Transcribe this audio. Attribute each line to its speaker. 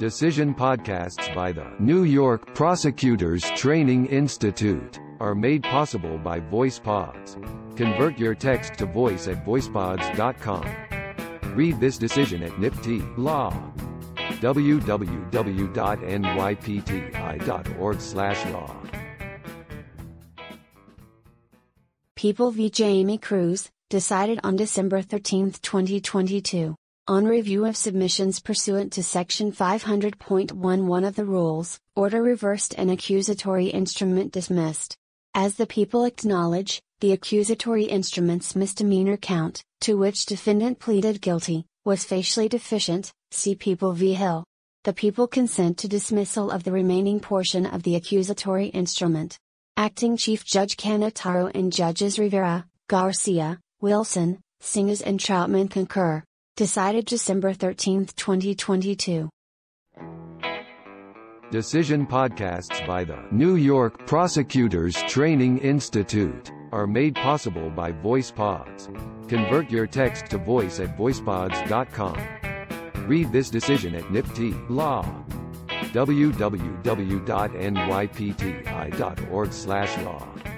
Speaker 1: Decision podcasts by the New York Prosecutors Training Institute are made possible by VoicePods. Convert your text to voice at voicepods.com. Read this decision at NYPTI Law. www.nypti.org/law.
Speaker 2: People v. Jamie Cruz, decided on December 13, 2022. On review of submissions pursuant to Section 500.11 of the Rules, order reversed and accusatory instrument dismissed. As the people acknowledge, the accusatory instrument's misdemeanor count, to which defendant pleaded guilty, was facially deficient, see People v. Hill. The people consent to dismissal of the remaining portion of the accusatory instrument. Acting Chief Judge Cannataro and Judges Rivera, Garcia, Wilson, Singas and Troutman concur. Decided December 13, 2022.
Speaker 1: Decision podcasts by the New York Prosecutors Training Institute are made possible by VoicePods. Convert your text to voice at voicepods.com. Read this decision at NYPTI Law. www.nypti.org/law.